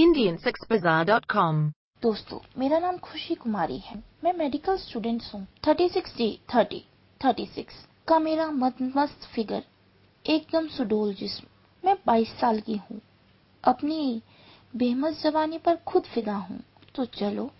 IndianSexBazaar.com. दोस्तों, मेरा नाम खुशी कुमारी है। मैं मेडिकल स्टूडेंट हूँ। 36 डे 30 36 का मेरा मस्त फिगर एकदम सुडोल जिस्म। मैं 22 साल की हूँ। अपनी बेमस जवानी पर खुद फिदा हूँ। तो चलो,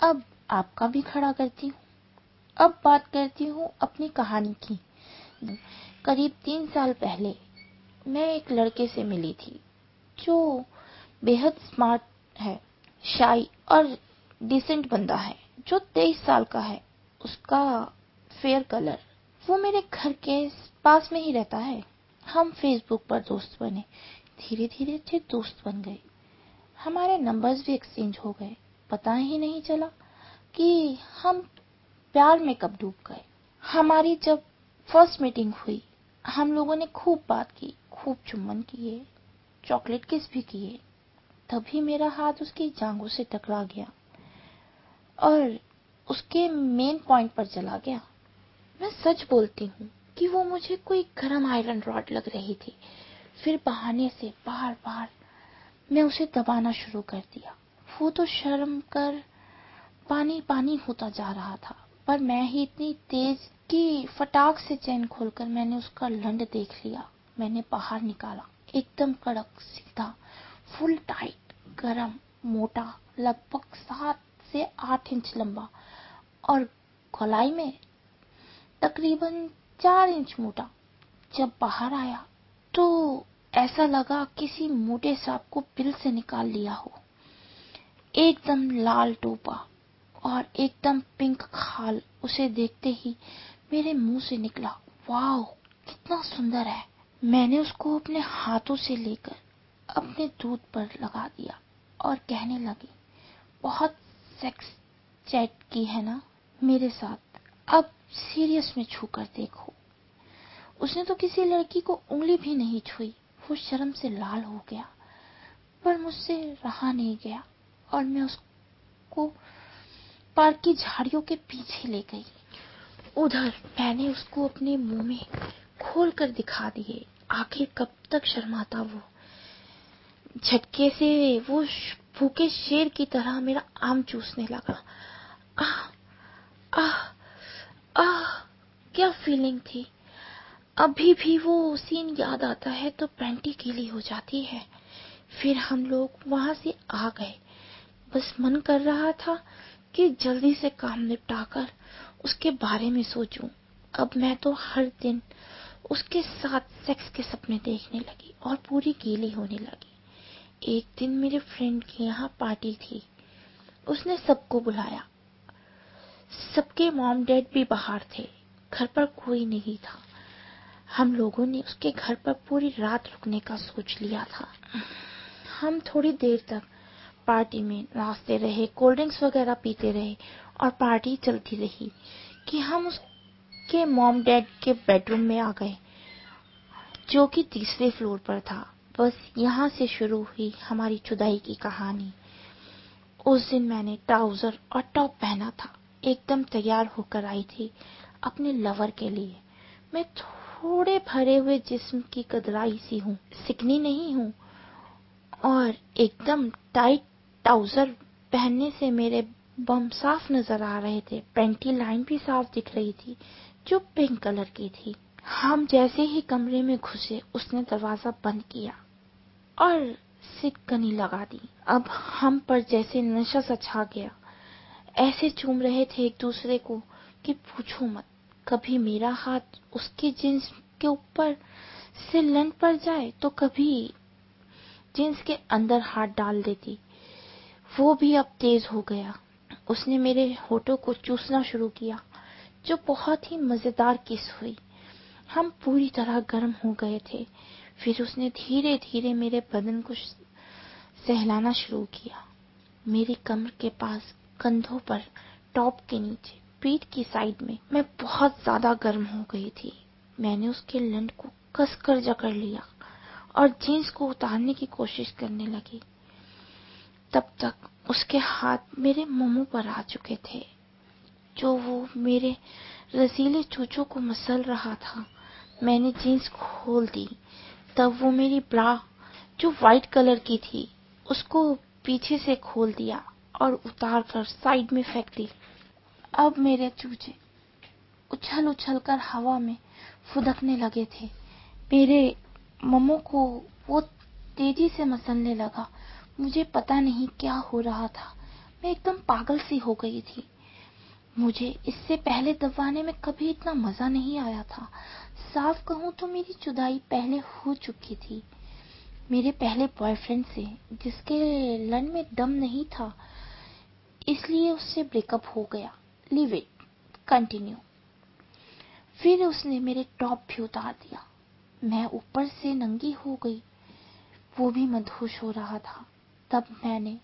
अब आपका भी खड़ा करती हूँ। अब बात करती हूँ अपनी कहानी की। करीब तीन साल पहले, मैं एक लड़के से मिली थी, जो बेहद स्मार्ट है शाई और डिसेंट बंदा है, जो तेईस साल का है, उसका फेयर कलर वो मेरे घर के पास में ही रहता है। हम फेसबुक पर दोस्त बने धीरे धीरे अच्छे दोस्त बन गए। हमारे नंबर्स भी एक्सचेंज हो गए। पता ही नहीं चला कि हम प्यार में कब डूब गए। हमारी जब फ़र्स्ट मीटिंग हुई, हम लोगों ने खूब बात की, खूब चुम्बन किए चॉकलेट किस भी किए। तभी मेरा हाथ उसकी जांघों से टकरा गया और उसके मेन पॉइंट पर चला गया। मैं सच बोलती हूँ कि वो मुझे कोई गर्म आयरन रॉड लग रही थी। फिर बहाने से बार बार मैं उसे दबाना शुरू कर दिया। वो तो शर्म कर पानी पानी होता जा रहा था, पर मैं ही इतनी तेज कि फटाक से चैन खोलकर मैंने उसका लंड देख लिया। मैंने बाहर निकाला। एकदम कड़क, सीधा फुल टाइट, गरम, मोटा, लगभग सात से आठ इंच लंबा और गोलाई में तकरीबन चार इंच मोटा। जब बाहर आया तो ऐसा लगा किसी मोटे सांप को बिल से निकाल लिया हो। एकदम लाल टोपा और एकदम पिंक खाल उसे देखते ही मेरे मुँह से निकला वाह कितना सुंदर है। मैंने उसको अपने हाथों से लेकर अपने दूध पर लगा दिया और कहने लगी, बहुत सेक्स चैट की है ना मेरे साथ। अब सीरियस में छूकर देखो। उसने तो किसी लड़की को उंगली भी नहीं छुई। वो शर्म से लाल हो गया, पर मुझसे रहा नहीं गया और मैं उसको पार्क की झाड़ियों के पीछे ले गई। उधर मैंने उसको अपने मुँह में खोल कर दिखा दिए। आखिर कब तक शर्माता वो? झटके से वो भूखे शेर की तरह मेरा आम चूसने लगा। आह आह आह, क्या फीलिंग थी। अभी भी वो सीन याद आता है तो पैंटी गीली हो जाती है। फिर हम लोग वहाँ से आ गए। बस मन कर रहा था कि जल्दी से काम निपटाकर उसके बारे में सोचूं। अब मैं तो हर दिन उसके साथ सेक्स के सपने देखने लगी और पूरी गीली होने लगी। एक दिन मेरे फ्रेंड के यहाँ पार्टी थी। उसने सबको बुलाया। सबके मॉम डैड भी बाहर थे। घर पर कोई नहीं था। हम लोगों ने उसके घर पर पूरी रात रुकने का सोच लिया था। हम थोड़ी देर तक पार्टी में नाचते रहे कोल्ड ड्रिंक्स वगैरह पीते रहे और पार्टी चलती रही कि हम उसके मॉम डैड के बेडरूम में आ गए, जो कि तीसरे फ्लोर पर था। बस यहाँ से शुरू हुई हमारी चुदाई की कहानी। उस दिन मैंने ट्राउज़र और टॉप पहना था। एकदम तैयार होकर आई थी अपने लवर के लिए। मैं थोड़े भरे हुए जिस्म की कदराई सी हूँ, सिकनी नहीं हूँ और एकदम टाइट ट्राउज़र पहनने से मेरे बम साफ़ नज़र आ रहे थे। पेंटी लाइन भी साफ़ दिख रही थी, जो पिंक कलर की थी। हम जैसे ही कमरे में घुसे, उसने दरवाज़ा बंद किया। और सिटकनी लगा दी। अब हम पर जैसे नशा सा छा गया। ऐसे चूम रहे थे एक दूसरे को कि पूछो मत, कभी मेरा हाथ उसकी जींस के ऊपर से लंट पड़ जाए तो कभी जींस के अंदर हाथ डाल देती। वो भी अब तेज हो गया। उसने मेरे होठों को चूसना शुरू किया, जो बहुत ही मज़ेदार किस हुई। हम पूरी तरह गर्म हो गए थे। फिर उसने धीरे धीरे मेरे बदन को सहलाना शुरू किया। मेरी कमर के पास कंधों पर टॉप के नीचे, पीठ की साइड में मैं बहुत ज़्यादा गर्म हो गई थी। मैंने उसके लंड को कसकर जकड़ लिया और जींस को उतारने की कोशिश करने लगी। तब तक उसके हाथ मेरे मोमो पर आ चुके थे, जो वो मेरे रसीले चूचों को मसल रहा था। मैंने जींस खोल दी। तब वो मेरी ब्रा जो व्हाइट कलर की थी, उसको पीछे से खोल दिया और उतार कर साइड में फेंक दी। अब मेरे चूचे उछल उछल कर हवा में फुदकने लगे थे। मेरे ममो को वो तेज़ी से मसलने लगा। मुझे पता नहीं क्या हो रहा था। मैं एकदम पागल सी हो गई थी। मुझे इससे पहले दबाने में कभी इतना मज़ा नहीं आया था। साफ़ कहूँ तो मेरी जुदाई पहले हो चुकी थी। मेरे पहले बॉयफ्रेंड से, जिसके लन में दम नहीं था, इसलिए उससे ब्रेकअप हो गया। लिव इट कंटिन्यू फिर उसने मेरे टॉप भी उतार दिया। मैं ऊपर से नंगी हो गई। वो भी मदहोश हो रहा था। तब मैंने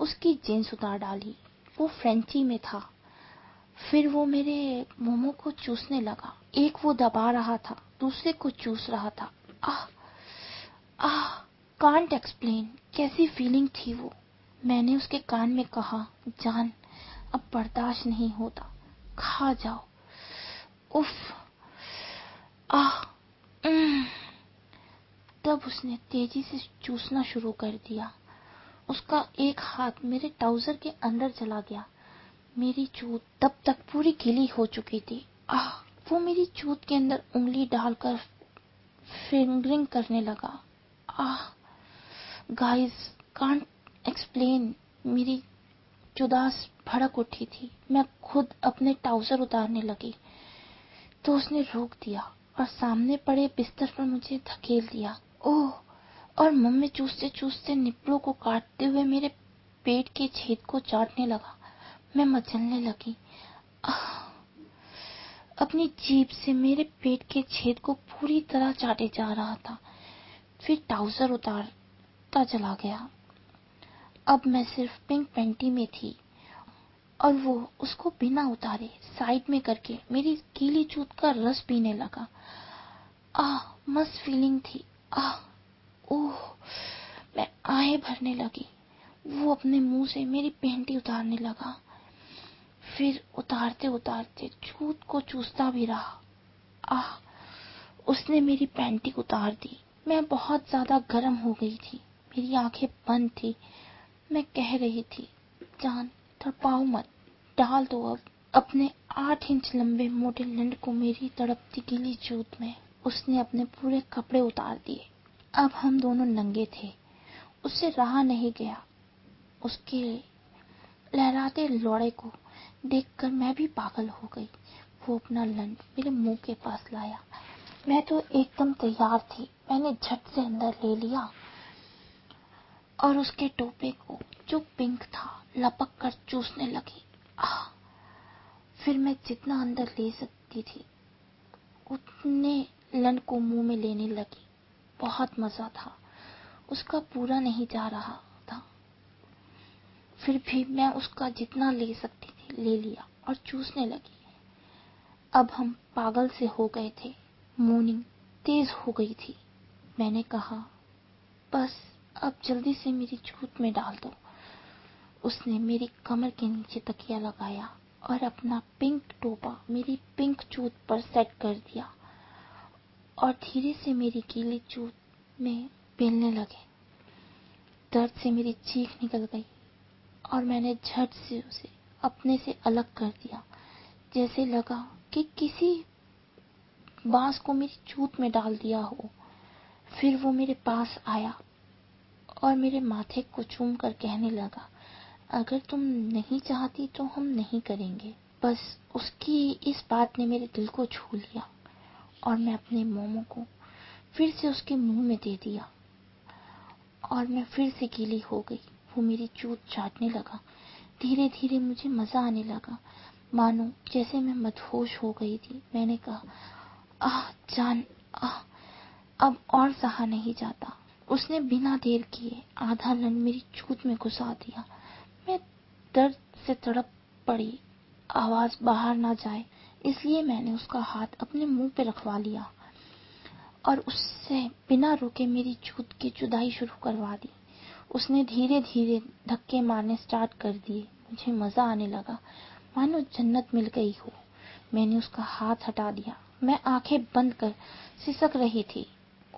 उसकी जींस उतार डाली। वो फ्रेंची में था। फिर वो मेरे मोमो को चूसने लगा। एक वो दबा रहा था, दूसरे को चूस रहा था। आह आह कांट एक्सप्लेन कैसी फीलिंग थी वो। मैंने उसके कान में कहा, जान, अब बर्दाश्त नहीं होता, खा जाओ। उफ, आह तब उसने तेज़ी से चूसना शुरू कर दिया। उसका एक हाथ मेरे ट्राउज़र के अंदर चला गया। मेरी चूत तब तक पूरी गिली हो चुकी थी। आह, वो मेरी चूत के अंदर उंगली डालकर फिंगरिंग करने लगा। आह गाइस कांट एक्सप्लेन मेरी चुदास भड़क उठी थी। मैं खुद अपने ट्राउज़र उतारने लगी। तो उसने रोक दिया और सामने पड़े बिस्तर पर मुझे धकेल दिया। ओह, और मम्मी चूसते चूसते निपलों को काटते हुए मेरे पेट के छेद को चाटने लगा। मैं मचलने लगी। अपनी जीप से मेरे पेट के छेद को पूरी तरह चाटे जा रहा था। फिर ट्राउज़र उतारता चला गया। अब मैं सिर्फ़ पिंक पेंटी में थी और वो उसको बिना उतारे साइड में करके मेरी गीली चूत का रस पीने लगा। आह, मस्त फीलिंग थी। आह, ओह, मैं आहे भरने लगी। वो अपने मुँह से मेरी पेंटी उतारने लगा। फिर उतारते उतारते छूत को चूसता भी रहा। आह, उसने मेरी पैंटी उतार दी। मैं बहुत ज़्यादा गर्म हो गई थी। मेरी आँखें बंद थी। मैं कह रही थी, जान, तड़पाओ मत। डाल दो अब। अपने आठ इंच लंबे मोटे लंड को मेरी तड़पती गीली जूत में। उसने अपने पूरे कपड़े उतार दिए। अब हम दोनों नंगे थे। उससे रहा नहीं गया। उसके लहराते लोड़े को देखकर मैं भी पागल हो गई। वो अपना लंड मेरे मुँह के पास लाया। मैं तो एकदम तैयार थी। मैंने झट से अंदर ले लिया और उसके टोपे को, जो पिंक था, लपक कर चूसने लगी। आह! फिर मैं जितना अंदर ले सकती थी, उतने लंड को मुँह में लेने लगी। बहुत मज़ा था। उसका पूरा नहीं जा रहा था। फिर भी मैं उसका जितना ले सकती ले लिया और चूसने लगी। अब हम पागल से हो गए थे। मोर्निंग तेज हो गई थी। मैंने कहा, बस, अब जल्दी से मेरी छूत में डाल दो। उसने मेरी कमर के नीचे तकिया लगाया और अपना पिंक टोपा मेरी पिंक चूत पर सेट कर दिया और धीरे से मेरी गीली चूत में बेलने लगे। दर्द से मेरी चीख निकल गई और मैंने झट से उसे अपने से अलग कर दिया। जैसे लगा कि किसी बाँस को मेरी चूत में डाल दिया हो। फिर वो मेरे पास आया और मेरे माथे को चूम कर कहने लगा, अगर तुम नहीं चाहती तो हम नहीं करेंगे। बस उसकी इस बात ने मेरे दिल को छू लिया और मैं अपने मोमो को फिर से उसके मुँह में दे दिया और मैं फिर से गीली हो गई। वो मेरी चूत चाटने लगा। धीरे धीरे मुझे मज़ा आने लगा। मानो, जैसे मैं मदहोश हो गई थी। मैंने कहा, आह, जान, आह, अब और सहा नहीं जाता। उसने बिना देर किए आधा लन मेरी चूत में घुसा दिया। मैं दर्द से तड़प पड़ी। आवाज़ बाहर ना जाए, इसलिए मैंने उसका हाथ अपने मुँह पे रखवा लिया और उससे बिना रुके मेरी चूत की जुदाई शुरू करवा दी। उसने धीरे धीरे धक्के मारने स्टार्ट कर दिए। मुझे मज़ा आने लगा। मानो जन्नत मिल गई हो। मैंने उसका हाथ हटा दिया। मैं आँखें बंद कर सिसक रही थी।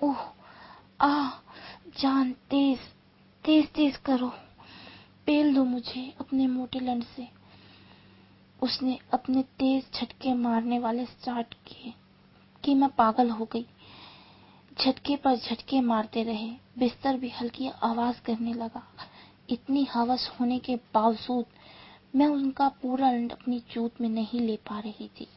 ओह आ जान, तेज तेज तेज करो। पेल दो मुझे अपने मोटे लंड से। उसने अपने तेज झटके मारने वाले स्टार्ट किए कि मैं पागल हो गई। झटके पर झटके मारते रहे। बिस्तर भी हल्की आवाज़ करने लगा। इतनी हवस होने के बावजूद मैं उनका पूरा अपनी चूत में नहीं ले पा रही थी।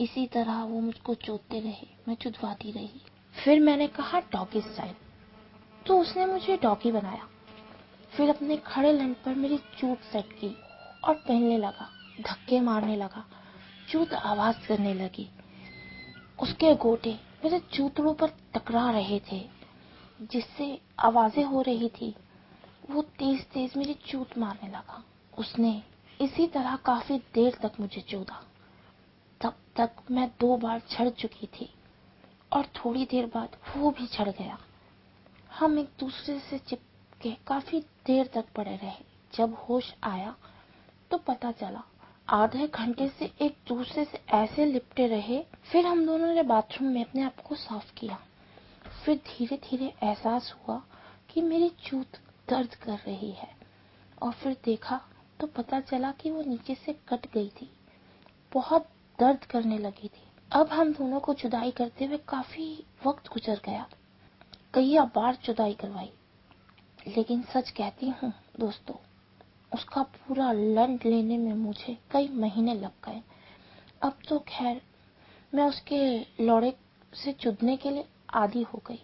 इसी तरह वो मुझको चोतते रहे, मैं चुदवाती रही। फिर मैंने कहा, डॉगी स्टाइल तो उसने मुझे डॉगी बनाया। फिर अपने खड़े लंड पर मेरी चूत सेट की और पहनने लगा, धक्के मारने लगा, चूत आवाज़ करने लगी। उसके गोटे मेरे चूतड़ों पर टकरा रहे थे, जिससे आवाज़ें हो रही थी। वो तेज तेज मेरी चूत मारने लगा। उसने इसी तरह काफ़ी देर तक मुझे चूदा। तब तक मैं दो बार छड़ चुकी थी और थोड़ी देर बाद वो भी छड़ गया। हम एक दूसरे से चिपके काफ़ी देर तक पड़े रहे। जब होश आया तो पता चला आधे घंटे से एक दूसरे से ऐसे लिपटे रहे। फिर हम दोनों ने बाथरूम में अपने आप को साफ़ किया। फिर धीरे धीरे एहसास हुआ कि मेरी चूत दर्द कर रही है। और फिर देखा तो पता चला कि वो नीचे से कट गई थी। बहुत दर्द करने लगी थी। अब हम दोनों को जुदाई करते हुए काफ़ी वक्त गुजर गया। कई बार जुदाई करवाई। लेकिन सच कहती हूँ, दोस्तों उसका पूरा लंड लेने में मुझे कई महीने लग गए। अब तो खैर, मैं उसके लौड़े से चुदने के लिए आदि हो गई।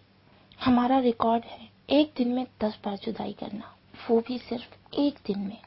हमारा रिकॉर्ड है, एक दिन में दस बार जुदाई करना, वो भी सिर्फ़ एक दिन में।